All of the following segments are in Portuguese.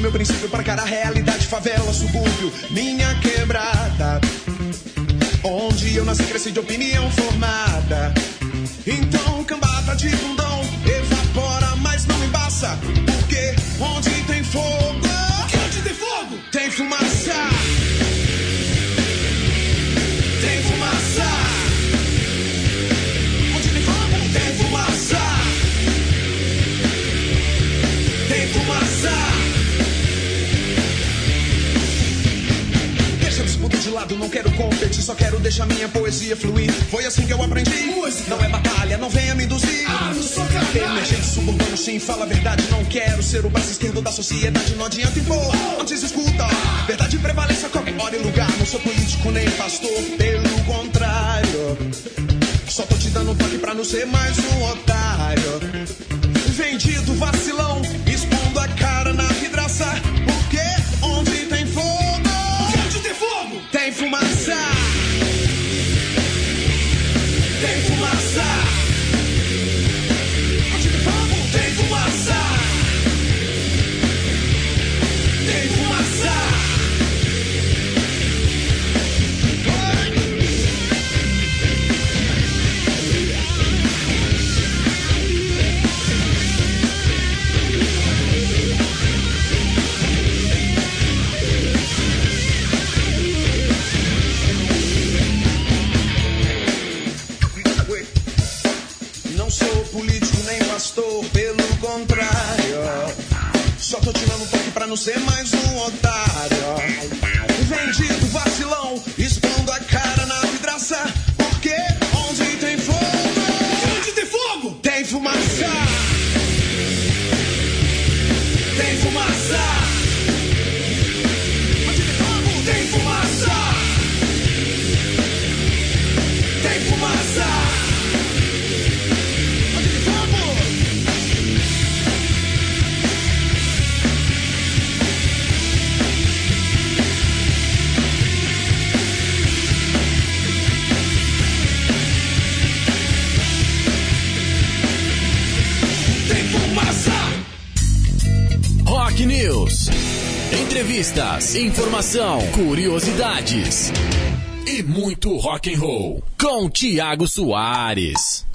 meu princípio para cara realidade, favela, subúrbio, minha quebrada. Onde eu nasci, cresci de opinião formada. Foi assim que eu aprendi. Música. Não é batalha, não venha me induzir. Ah, sou Emergente suburbano, sim, fala a verdade. Não quero ser o braço esquerdo da sociedade. Não adianta impor, antes escuta. Verdade prevalece a qualquer hora e lugar. Não sou político nem pastor, pelo contrário. Só tô te dando um toque pra não ser mais um otário. Vendido, vacilão, Rock News. Entrevistas, informação, curiosidades e muito rock and roll com Tiago Soares.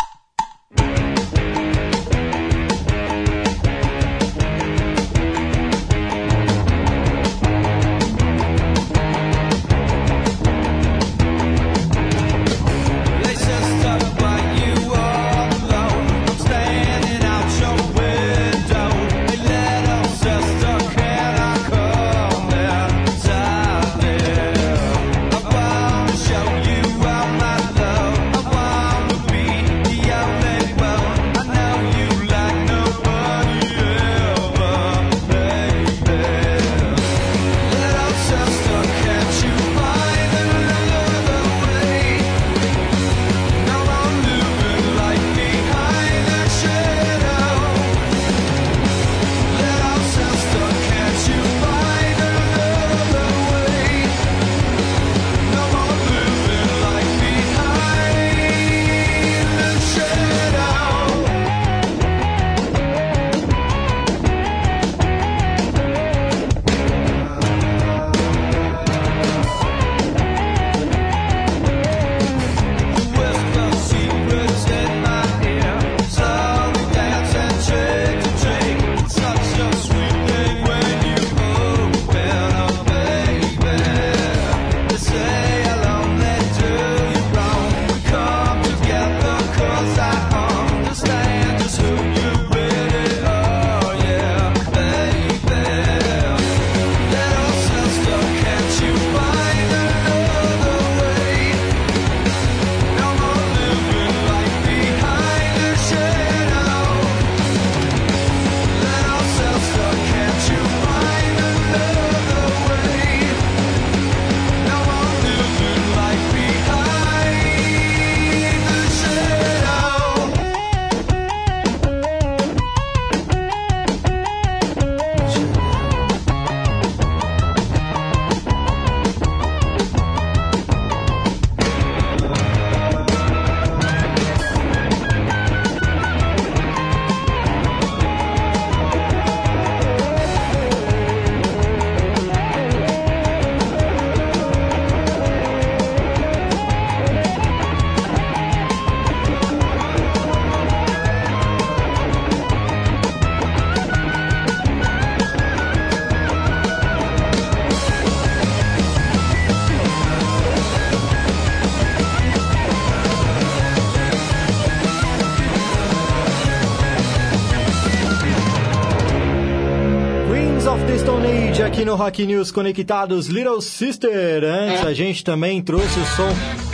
Aqui no Rock News Conectados Little Sister. Antes a gente também trouxe o som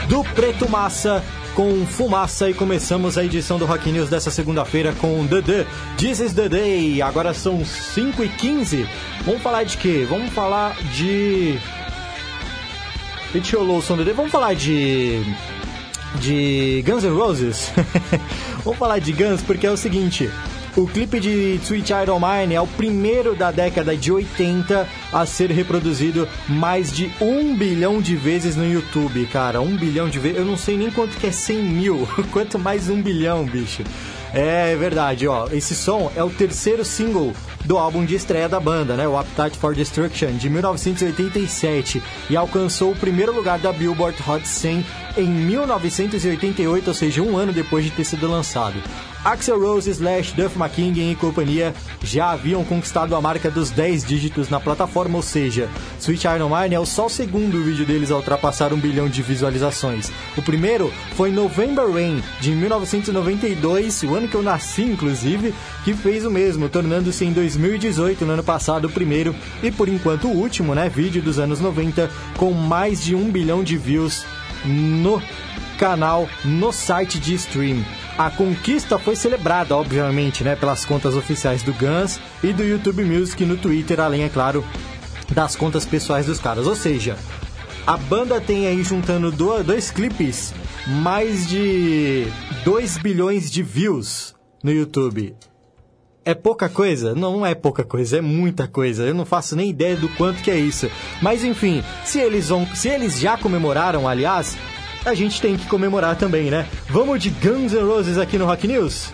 do Preto Massa com Fumaça e começamos a edição do Rock News dessa segunda-feira com The The. This is the Day. Agora são 5 e 15 Vamos falar de quê? Vamos falar de... It rolou o som do The. Vamos falar de... De Guns N' Roses? Vamos falar de Guns porque é o seguinte... O clipe de Sweet Iron Mine é o primeiro da década de 80 a ser reproduzido mais de um bilhão de vezes no YouTube, cara. Um bilhão de vezes. Eu não sei nem quanto que é 100 mil. Quanto mais um bilhão, bicho. É verdade, ó. Esse som é o terceiro single do álbum de estreia da banda, né? O Appetite for Destruction, de 1987, e alcançou o primeiro lugar da Billboard Hot 100 em 1988, ou seja, um ano depois de ter sido lançado. Axel Rose, Slash, Duff McKagan e companhia já haviam conquistado a marca dos 10 dígitos na plataforma, ou seja, Sweet Iron Mine é só o segundo vídeo deles a ultrapassar um bilhão de visualizações. O primeiro foi November Rain, de 1992, o ano que eu nasci, inclusive, que fez o mesmo, tornando-se em 2018, no ano passado, o primeiro e por enquanto o último, né, vídeo dos anos 90, com mais de um bilhão de views no canal, no site de stream. A conquista foi celebrada, obviamente, né, pelas contas oficiais do Guns e do YouTube Music no Twitter, além, é claro, das contas pessoais dos caras. Ou seja, a banda tem aí juntando dois clipes mais de 2 bilhões de views no YouTube. É pouca coisa? Não, não é pouca coisa, é muita coisa. Eu não faço nem ideia do quanto que é isso. Mas enfim, se eles vão, se eles já comemoraram, aliás, a gente tem que comemorar também, né? Vamos de Guns N' Roses aqui no Rock News?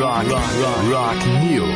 Rock, rock, rock, News.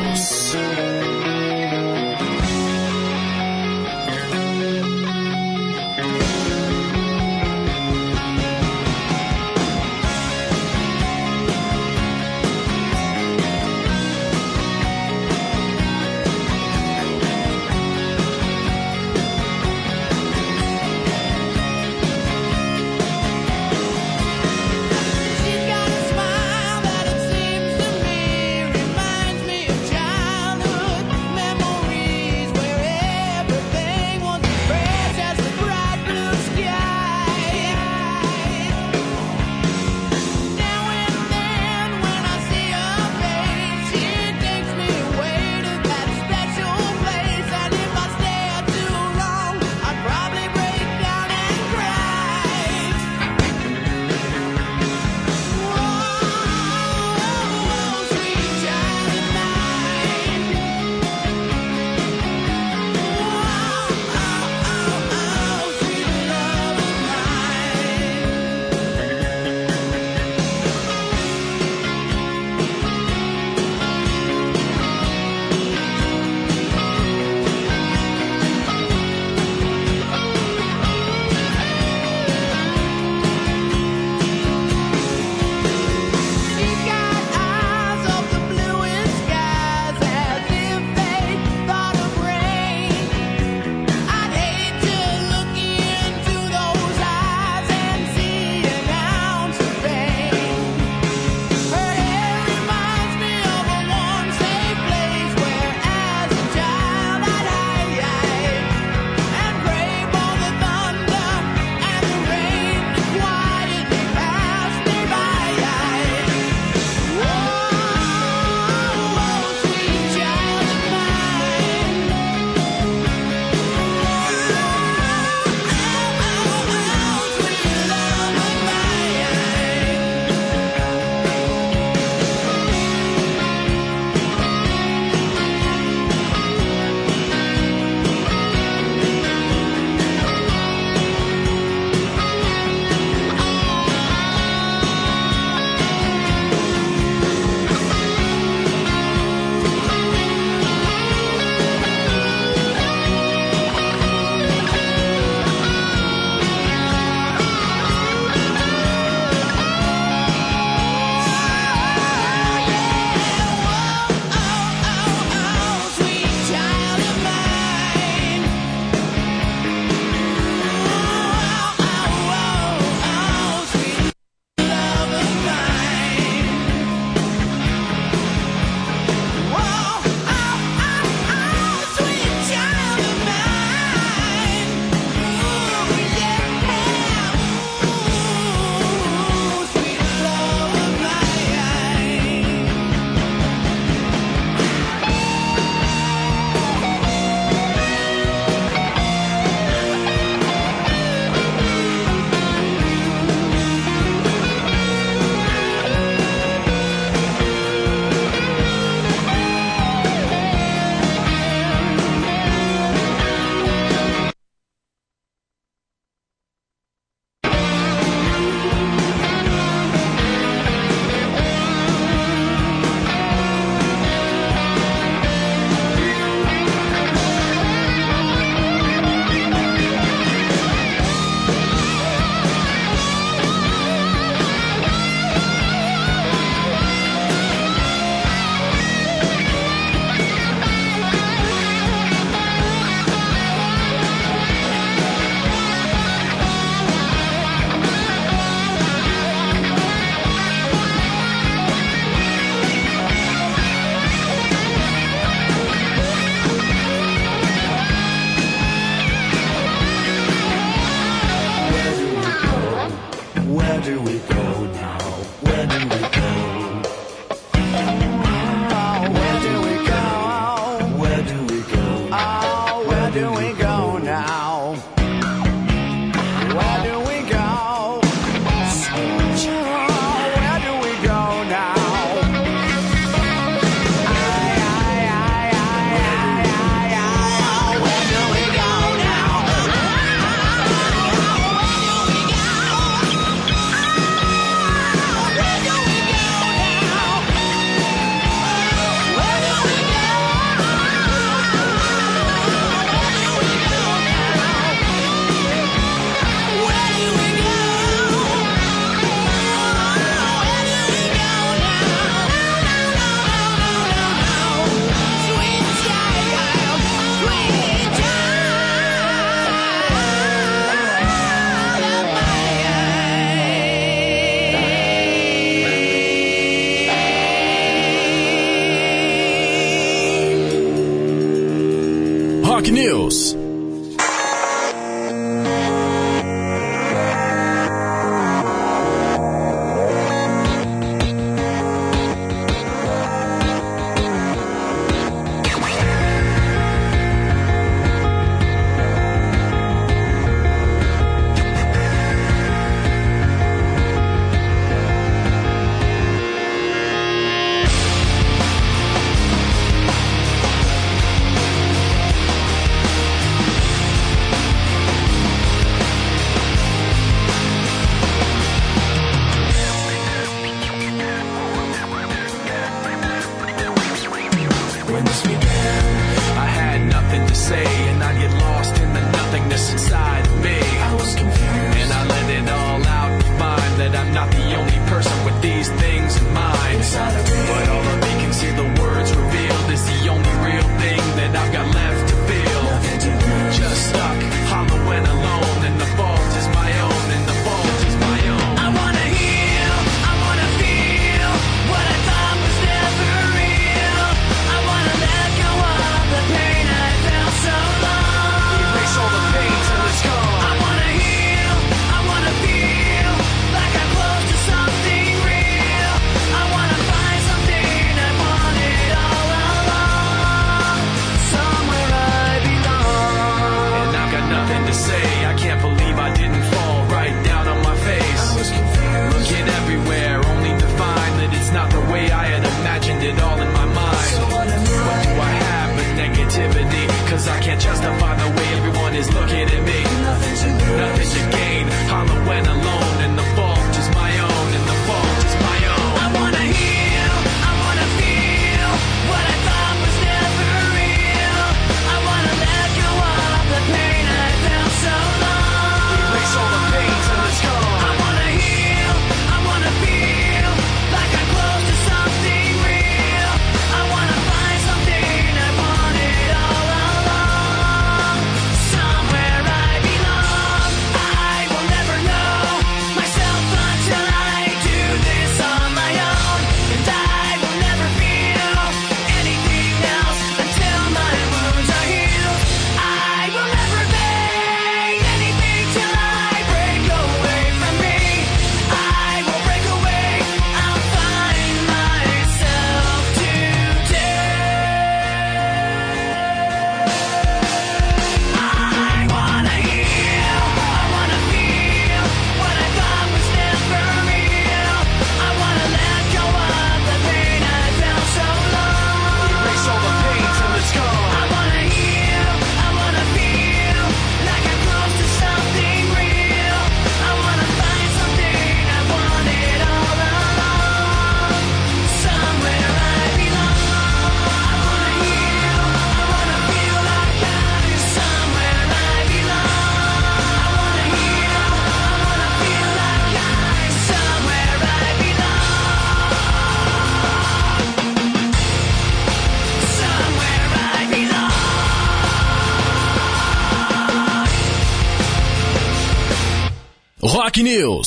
News.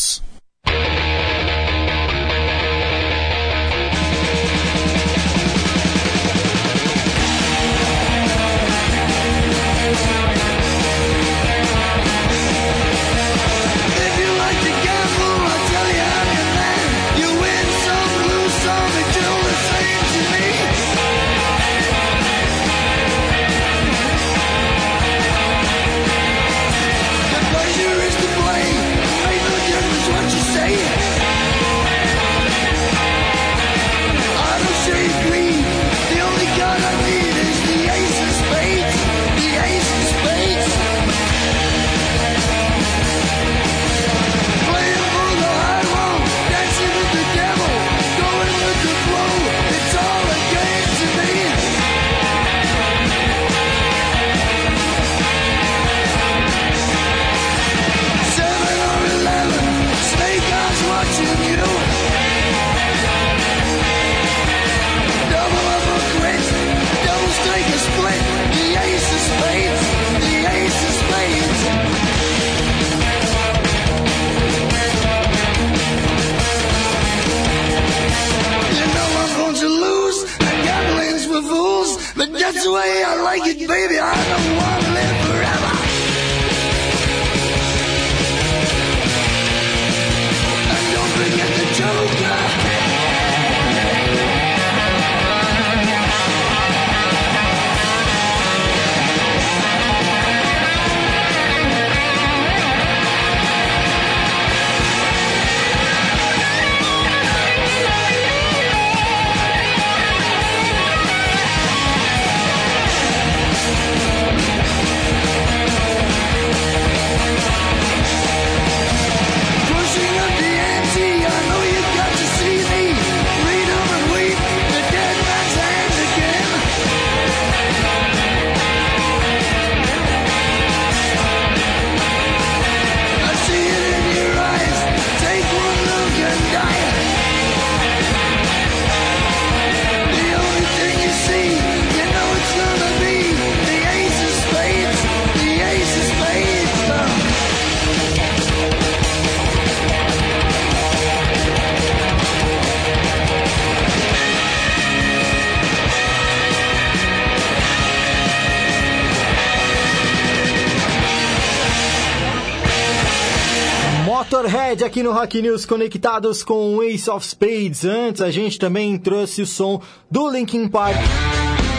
Aqui no Rock News conectados com Ace of Spades. Antes a gente também trouxe o som do Linkin Park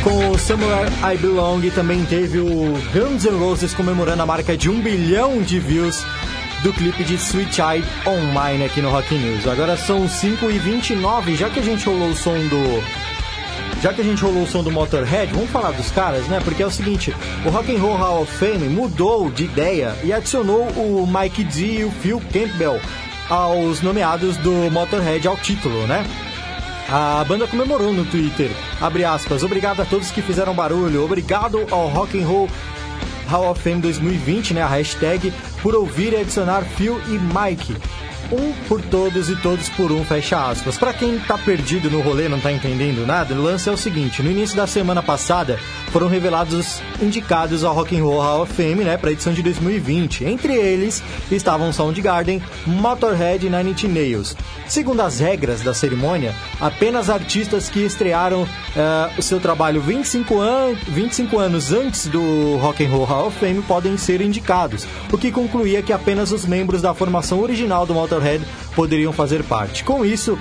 com o Somewhere I Belong e também teve o Guns N' Roses comemorando a marca de um bilhão de views do clipe de Sweet Child On Mine aqui no Rock News. Agora são 5h29, já que a gente rolou o som do já que a gente rolou o som do Motorhead, vamos falar dos caras, né? Porque é o seguinte, o Rock and Roll Hall of Fame mudou de ideia e adicionou o Mike D e o Phil Campbell aos nomeados do Motorhead ao título, né? A banda comemorou no Twitter, abre aspas, obrigado a todos que fizeram barulho, obrigado ao Rock and Roll Hall of Fame 2020, né, a hashtag, por ouvir e adicionar Phil e Mike. Um por todos e todos por um, fecha aspas. Pra quem tá perdido no rolê, não tá entendendo nada, o lance é o seguinte, no início da semana passada foram revelados os indicados ao Rock and Roll Hall of Fame, né, pra edição de 2020. Entre eles estavam Soundgarden, Motorhead e Nine Inch Nails. Segundo as regras da cerimônia, apenas artistas que estrearam eh, o seu trabalho 25, an 25 anos antes do Rock and Roll Hall of Fame podem ser indicados, o que concluía que apenas os membros da formação original do Motorhead poderiam fazer parte. Com isso,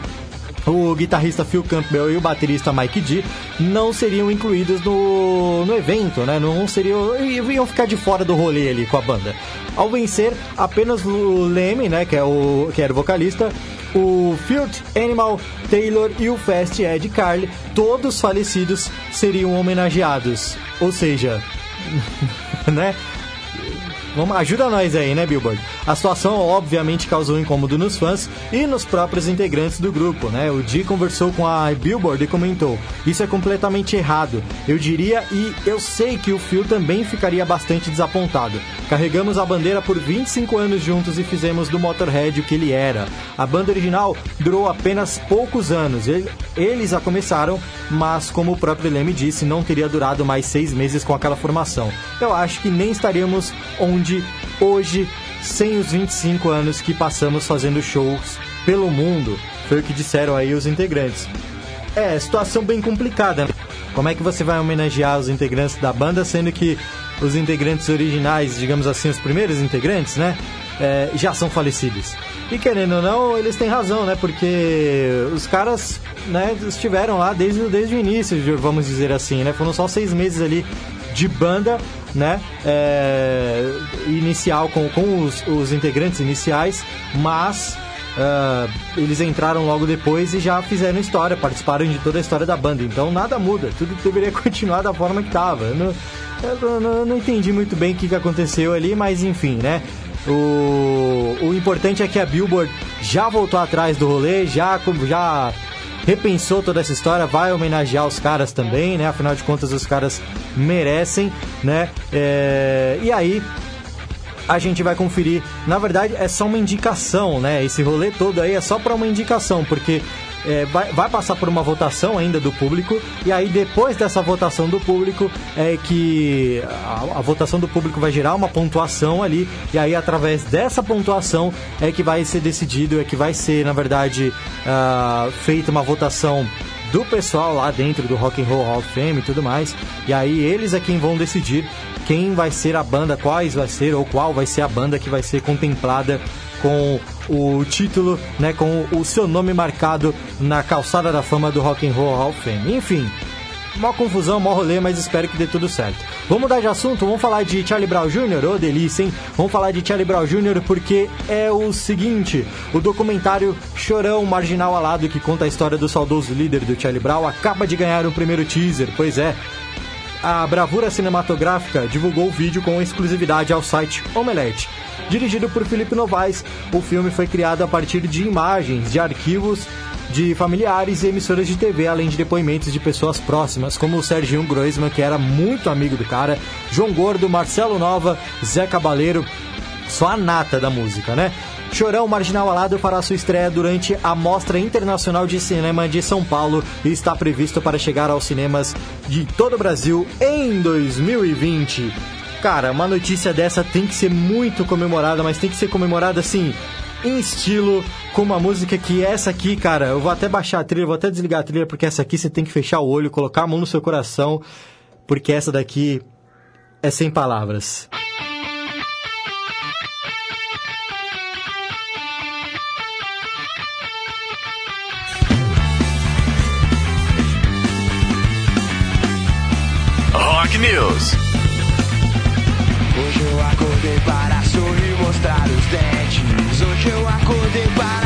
o guitarrista Phil Campbell e o baterista Mike D não seriam incluídos no, no evento, né? Não seriam iam ficar de fora do rolê ali com a banda. Ao vencer, apenas o Leme, né, que é o que era o vocalista, o Filth Animal Taylor e o Fast Ed Carly, todos falecidos, seriam homenageados. Ou seja, né? Vamos, ajuda nós aí, né, Billboard? A situação obviamente causou incômodo nos fãs e nos próprios integrantes do grupo, né? O Dee conversou com a Billboard e comentou: Isso é completamente errado. Eu diria e eu sei que o Phil também ficaria bastante desapontado. Carregamos a bandeira por 25 anos juntos e fizemos do Motorhead o que ele era. A banda original durou apenas poucos anos. Ele- Eles a começaram, mas como o próprio Leme disse, não teria durado mais seis meses com aquela formação. Eu acho que nem estaríamos onde hoje, sem os 25 anos que passamos fazendo shows pelo mundo. Foi o que disseram aí os integrantes. É, situação bem complicada. né? Como é que você vai homenagear os integrantes da banda, sendo que os integrantes originais, digamos assim, os primeiros integrantes, né, é, já são falecidos? E querendo ou não, eles têm razão, né, porque os caras, né, estiveram lá desde, desde o início, vamos dizer assim, né, foram só seis meses ali de banda, né? é, inicial com, com os, os integrantes iniciais, mas ah, eles entraram logo depois e já fizeram história, participaram de toda a história da banda. Então nada muda, tudo deveria continuar da forma que estava. Eu não, eu não- não entendi muito bem o que, que aconteceu ali, mas enfim, né? O, o importante é que a Billboard já voltou atrás do rolê, já, já repensou toda essa história, vai homenagear os caras também, né? Afinal de contas, os caras merecem, né? É, E aí, a gente vai conferir. Na verdade, é só uma indicação, né? Esse rolê todo aí é só para uma indicação, porque é, vai, vai passar por uma votação ainda do público, e aí depois dessa votação do público é que a, a votação do público vai gerar uma pontuação ali, e aí através dessa pontuação é que vai ser decidido, é que vai ser, na verdade, ah, feita uma votação do pessoal lá dentro do Rock and Roll Hall of Fame e tudo mais. E aí eles é quem vão decidir quem vai ser a banda, quais vai ser ou qual vai ser a banda que vai ser contemplada com o título, né, com o seu nome marcado na calçada da fama do Rock and Roll Hall of Fame. Enfim, Mó confusão, mó rolê, mas espero que dê tudo certo. Vamos mudar de assunto, vamos falar de Charlie Brown Jr., ô delícia, hein? Vamos falar de Charlie Brown Jr. porque é o seguinte, o documentário Chorão Marginal Alado, que conta a história do saudoso líder do Charlie Brown, acaba de ganhar um primeiro teaser, pois é, a Bravura Cinematográfica divulgou o vídeo com exclusividade ao site Omelete. Dirigido por Felipe Novaes, o filme foi criado a partir de imagens de arquivos de familiares e emissoras de TV, além de depoimentos de pessoas próximas, como o Serginho Groisman, que era muito amigo do cara, João Gordo, Marcelo Nova, Zé Cabaleiro, só a nata da música, né? Chorão Marginal Alado fará sua estreia durante a Mostra Internacional de Cinema de São Paulo e está previsto para chegar aos cinemas de todo o Brasil em 2020. Cara, uma notícia dessa tem que ser muito comemorada, mas tem que ser comemorada assim, em estilo, com uma música que essa aqui, cara, eu vou até baixar a trilha, vou até desligar a trilha, porque essa aqui você tem que fechar o olho, colocar a mão no seu coração, porque essa daqui é sem palavras. News. Hoje eu acordei para sorrir mostrar os dentes. Hoje eu acordei para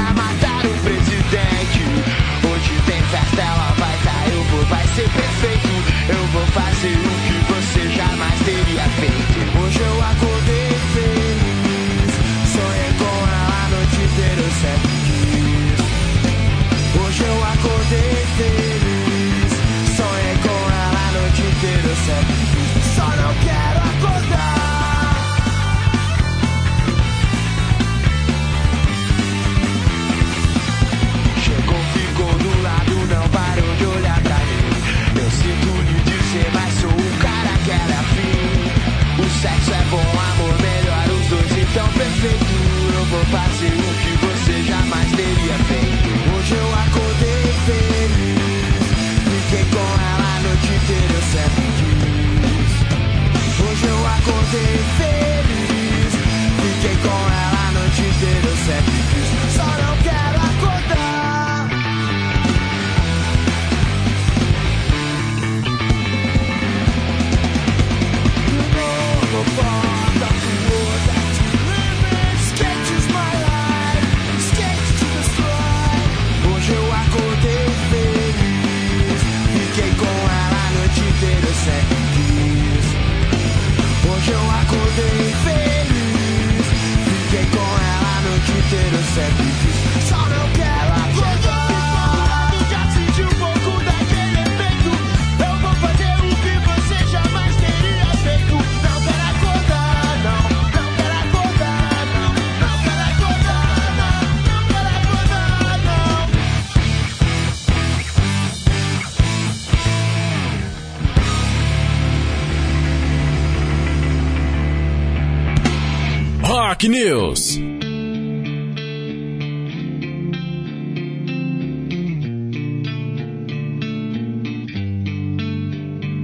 Rock News.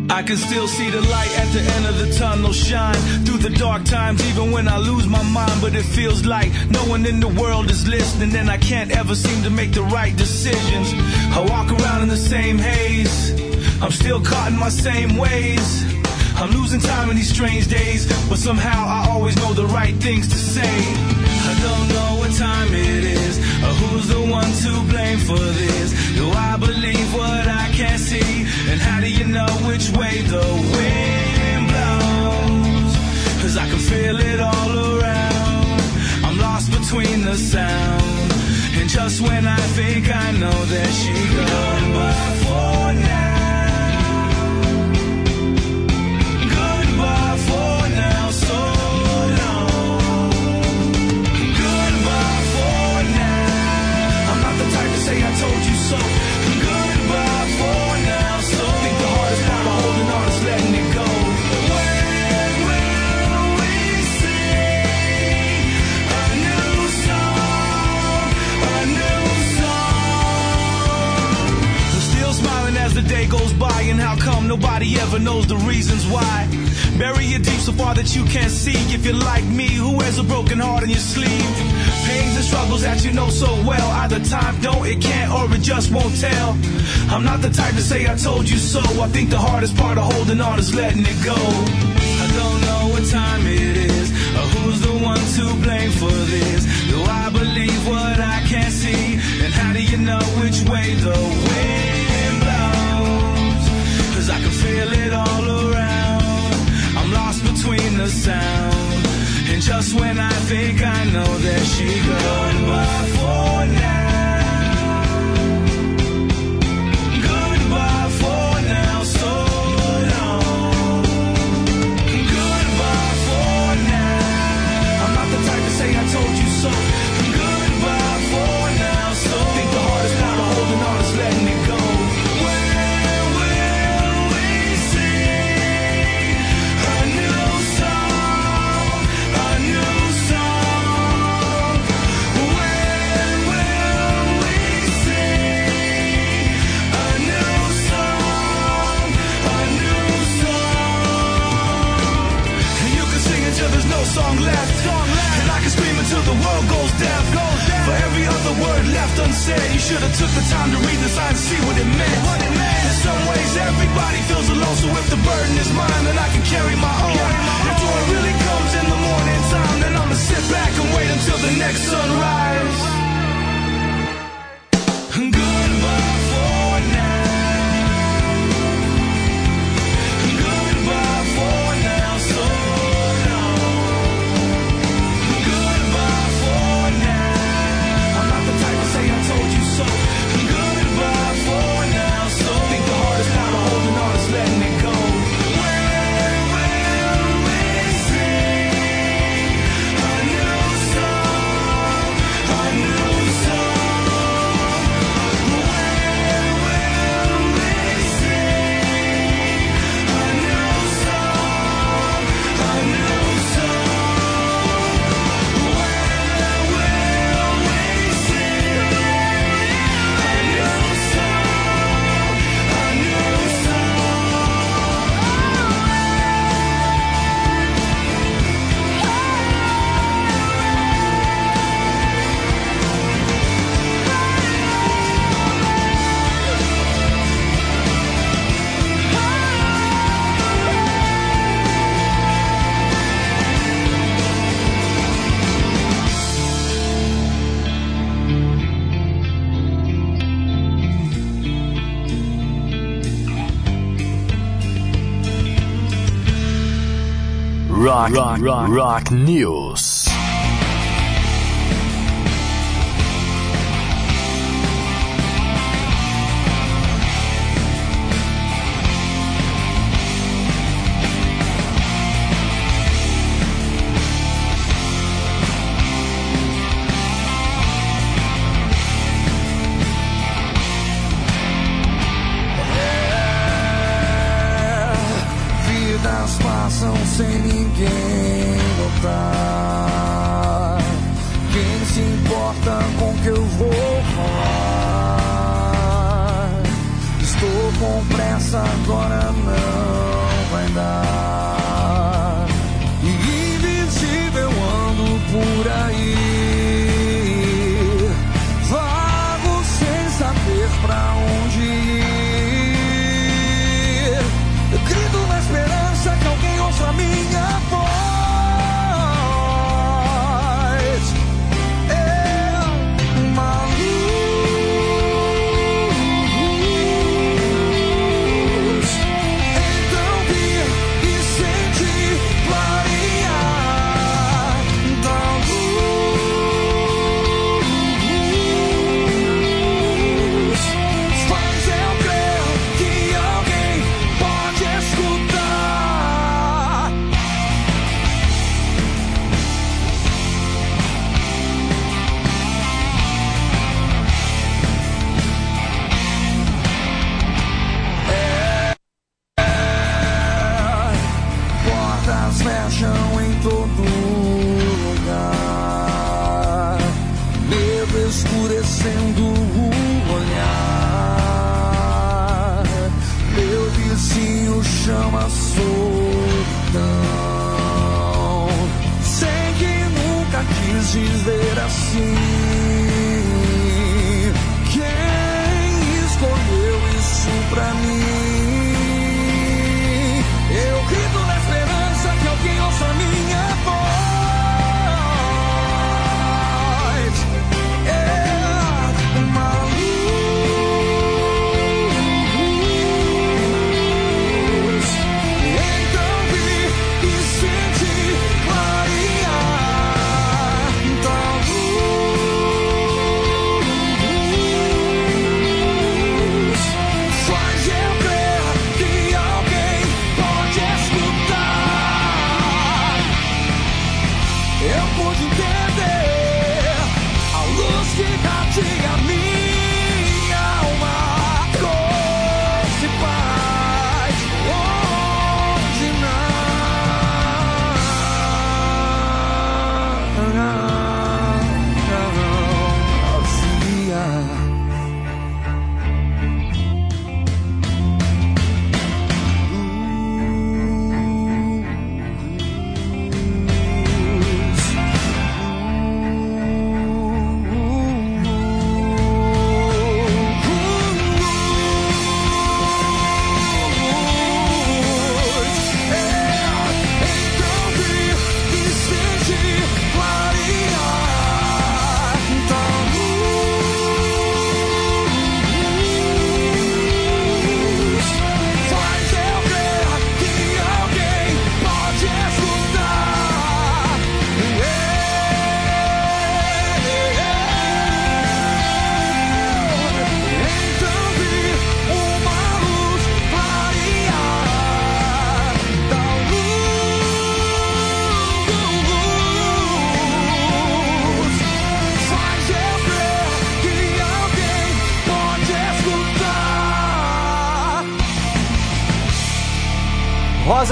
I can still see the light at the end of the tunnel shine through the dark times, even when I lose my mind. But it feels like no one in the world is listening, and I can't ever seem to make the right decisions. I walk around in the same haze, I'm still caught in my same ways. I'm losing time in these strange days, but somehow I always know the right things to say. I don't know what time it is, or who's the one to blame for this. Do I believe what I can't see? And how do you know which way the wind blows? Cause I can feel it all around. I'm lost between the sound. And just when I think I know, there she goes. Goodbye for now. Nobody ever knows the reasons why. Bury it deep so far that you can't see. If you're like me, who wears a broken heart in your sleeve? Pains and struggles that you know so well. Either time don't, it can't, or it just won't tell. I'm not the type to say I told you so. I think the hardest part of holding on is letting it go. Left unsaid, you should have took the time to read the sign to see what it meant. In some ways, everybody feels alone. So if the burden is mine, then I can carry my own. If joy really comes in the morning time, then I'ma sit back and wait until the next sunrise. Rock, rock, rock, news.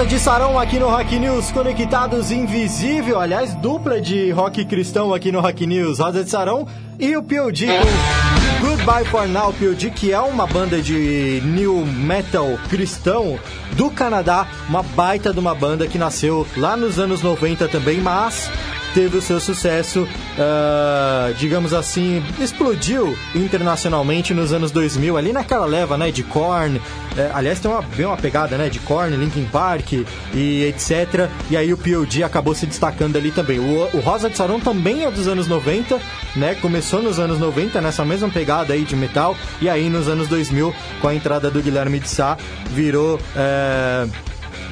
Rosa de Sarão aqui no Rock News, conectados invisível, aliás, dupla de rock cristão aqui no Rock News, Rosa de Sarão e o POD com Goodbye for Now, POD, que é uma banda de new metal cristão do Canadá, uma baita de uma banda que nasceu lá nos anos 90 também, mas teve o seu sucesso, ah, digamos assim, explodiu internacionalmente nos anos 2000, ali naquela leva, né, de Korn, eh, aliás, tem uma, bem uma pegada, né, de Korn, Linkin Park e etc, e aí o POD acabou se destacando ali também. O, o Rosa de Sarão também é dos anos 90, né, começou nos anos 90 nessa mesma pegada aí de metal, e aí nos anos 2000, com a entrada do Guilherme de Sá, virou... eh,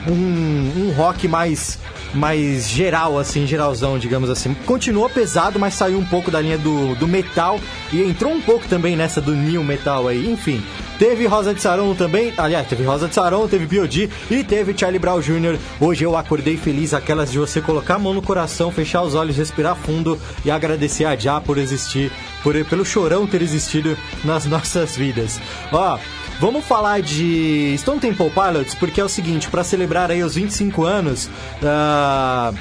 um, um rock mais mais geral, assim, geralzão, digamos assim. Continuou pesado, mas saiu um pouco da linha do, do metal e entrou um pouco também nessa do new metal aí, enfim. Teve Rosa de Saron também, aliás, teve Rosa de Saron, teve P.O.D. e teve Charlie Brown Jr. Hoje eu acordei feliz, aquelas de você colocar a mão no coração, fechar os olhos, respirar fundo e agradecer a Já por existir, por, pelo chorão ter existido nas nossas vidas. Ó, Vamos falar de Stone Temple Pilots, porque é o seguinte, para celebrar aí os 25 anos ah,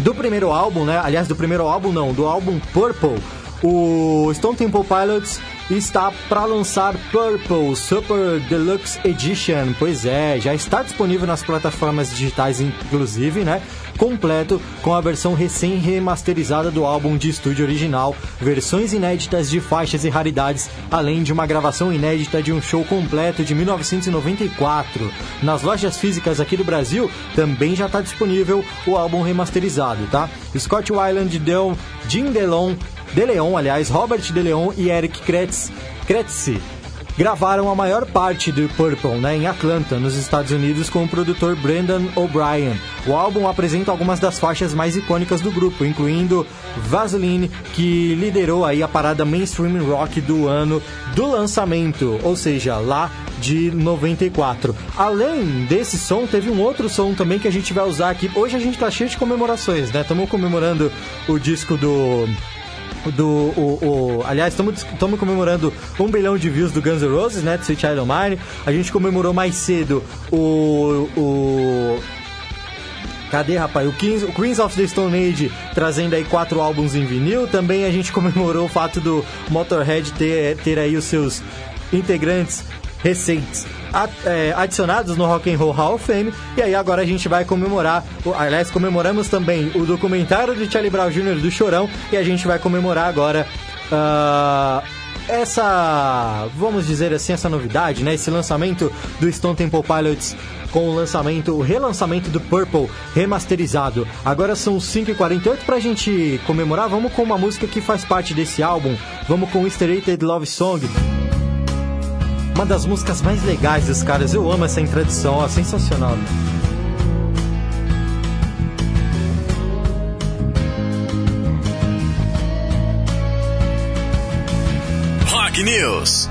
do primeiro álbum, né? Aliás, do primeiro álbum não, do álbum Purple, o Stone Temple Pilots está para lançar Purple Super Deluxe Edition. Pois é, já está disponível nas plataformas digitais, inclusive, né? Completo com a versão recém-remasterizada do álbum de estúdio original, versões inéditas de faixas e raridades, além de uma gravação inédita de um show completo de 1994. Nas lojas físicas aqui do Brasil também já está disponível o álbum remasterizado, tá? Scott Weiland deu Jim DeLon de Leon, aliás, Robert De Leon e Eric Kretz, Kretzy gravaram a maior parte do Purple né, em Atlanta, nos Estados Unidos, com o produtor Brendan O'Brien. O álbum apresenta algumas das faixas mais icônicas do grupo, incluindo Vaseline, que liderou aí a parada mainstream rock do ano do lançamento, ou seja, lá de 94. Além desse som, teve um outro som também que a gente vai usar aqui. Hoje a gente tá cheio de comemorações, né? Estamos comemorando o disco do do. O, o- aliás, estamos comemorando um bilhão de views do Guns N' Roses, né? Do Sweet Child O' Mine. A gente comemorou mais cedo o. o Cadê, rapaz? O, Kings, o Queens of the Stone Age trazendo aí quatro álbuns em vinil. Também a gente comemorou o fato do Motorhead ter, ter aí os seus integrantes recentes é, adicionados no Rock and Roll Hall of Fame. E aí agora a gente vai comemorar, aliás, comemoramos também o documentário de Charlie Brown Jr. do Chorão e a gente vai comemorar agora uh essa, vamos dizer assim, essa novidade, né? Esse lançamento do Stone Temple Pilots com o lançamento, o relançamento do Purple remasterizado. Agora são 5h48 pra gente comemorar. Vamos com uma música que faz parte desse álbum. Vamos com Easter Love Song. Uma das músicas mais legais dos caras. Eu amo essa introdução, ó, sensacional. Né? Rock News.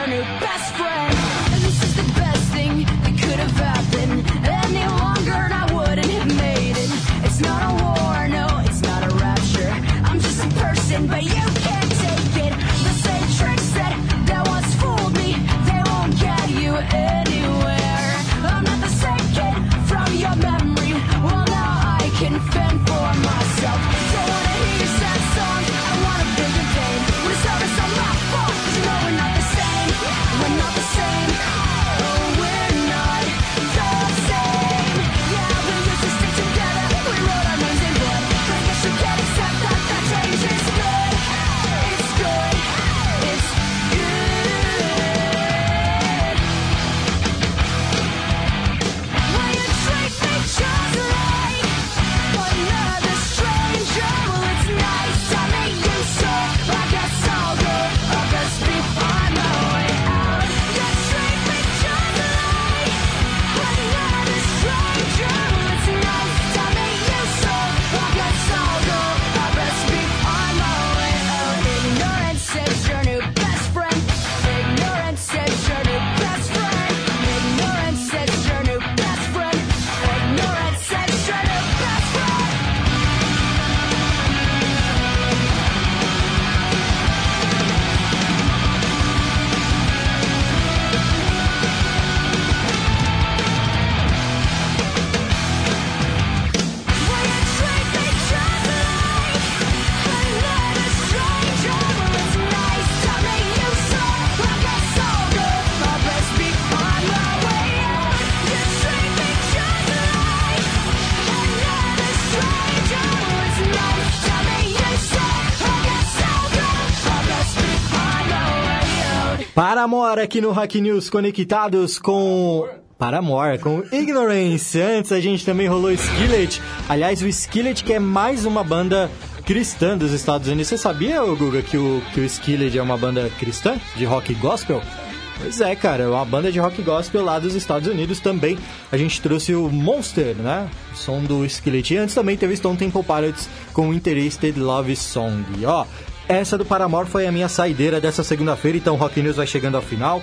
Your new best friend. Paramore aqui no Hack News conectados com. Paramore, com Ignorance. Antes a gente também rolou Skillet. Aliás, o Skillet que é mais uma banda cristã dos Estados Unidos. Você sabia, Guga, que o, que o Skillet é uma banda cristã de rock gospel? Pois é, cara, é uma banda de rock gospel lá dos Estados Unidos também. A gente trouxe o Monster, né? O som do Skillet. E antes também teve Stone Temple Pilots com Interested Love Song. E ó, essa do Paramore foi a minha saideira dessa segunda-feira, então o Rock News vai chegando ao final.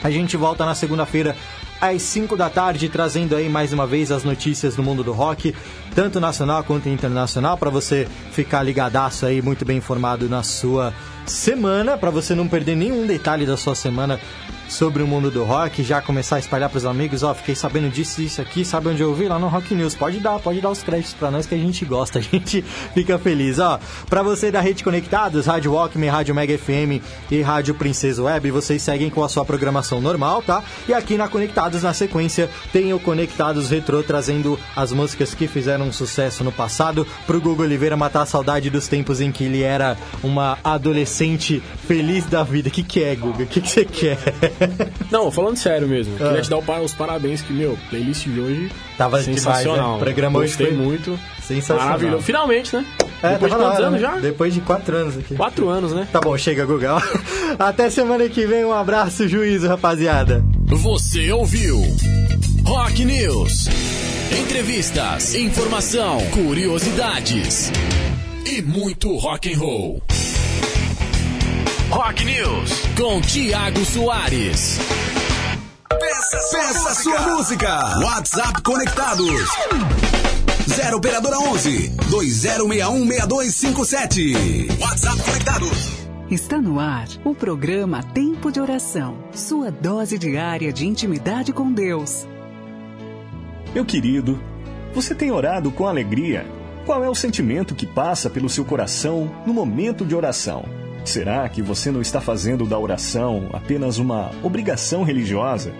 A gente volta na segunda-feira às 5 da tarde, trazendo aí mais uma vez as notícias do mundo do rock, tanto nacional quanto internacional, para você ficar ligadaço aí, muito bem informado na sua semana, para você não perder nenhum detalhe da sua semana sobre o mundo do rock, já começar a espalhar pros amigos, ó, fiquei sabendo disso, isso aqui, sabe onde eu ouvi? Lá no Rock News. Pode dar, pode dar os créditos pra nós que a gente gosta, a gente fica feliz, ó. Pra você da Rede Conectados, Rádio Walkman, Rádio Mega FM e Rádio Princesa Web, vocês seguem com a sua programação normal, tá? E aqui na Conectados, na sequência, tem o Conectados Retro trazendo as músicas que fizeram sucesso no passado, pro Google Oliveira matar a saudade dos tempos em que ele era uma adolescente sente feliz da vida. O que, que é, Guga? O que, que você quer? Não, falando sério mesmo. Ah. Queria te dar os parabéns que, meu, playlist de hoje Tava sensacional. demais, né? O programa hoje Gostei foi muito. Sensacional. Maravilhoso. Finalmente, né? É, Depois de quantos hora, anos né? já? Depois de quatro anos aqui. Quatro anos, né? Tá bom, chega, Guga. Até semana que vem. Um abraço, juízo, rapaziada. Você ouviu Rock News. Entrevistas, informação, curiosidades e muito rock and roll. Rock News com Tiago Soares. Peça sua música. WhatsApp conectados. 0 operadora 11 2061 6257. WhatsApp conectados. Está no ar o programa Tempo de Oração, sua dose diária de intimidade com Deus. Meu querido, você tem orado com alegria? Qual é o sentimento que passa pelo seu coração no momento de oração? Será que você não está fazendo da oração apenas uma obrigação religiosa?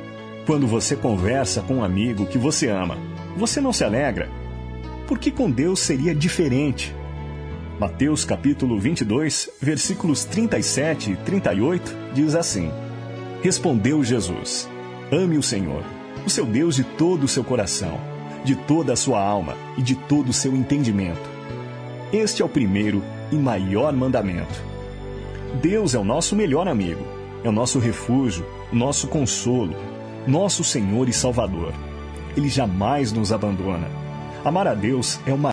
Quando você conversa com um amigo que você ama, você não se alegra? Por que com Deus seria diferente? Mateus capítulo 22, versículos 37 e 38 diz assim: Respondeu Jesus: Ame o Senhor, o seu Deus de todo o seu coração, de toda a sua alma e de todo o seu entendimento. Este é o primeiro e maior mandamento. Deus é o nosso melhor amigo, é o nosso refúgio, o nosso consolo, nosso Senhor e Salvador. Ele jamais nos abandona. Amar a Deus é uma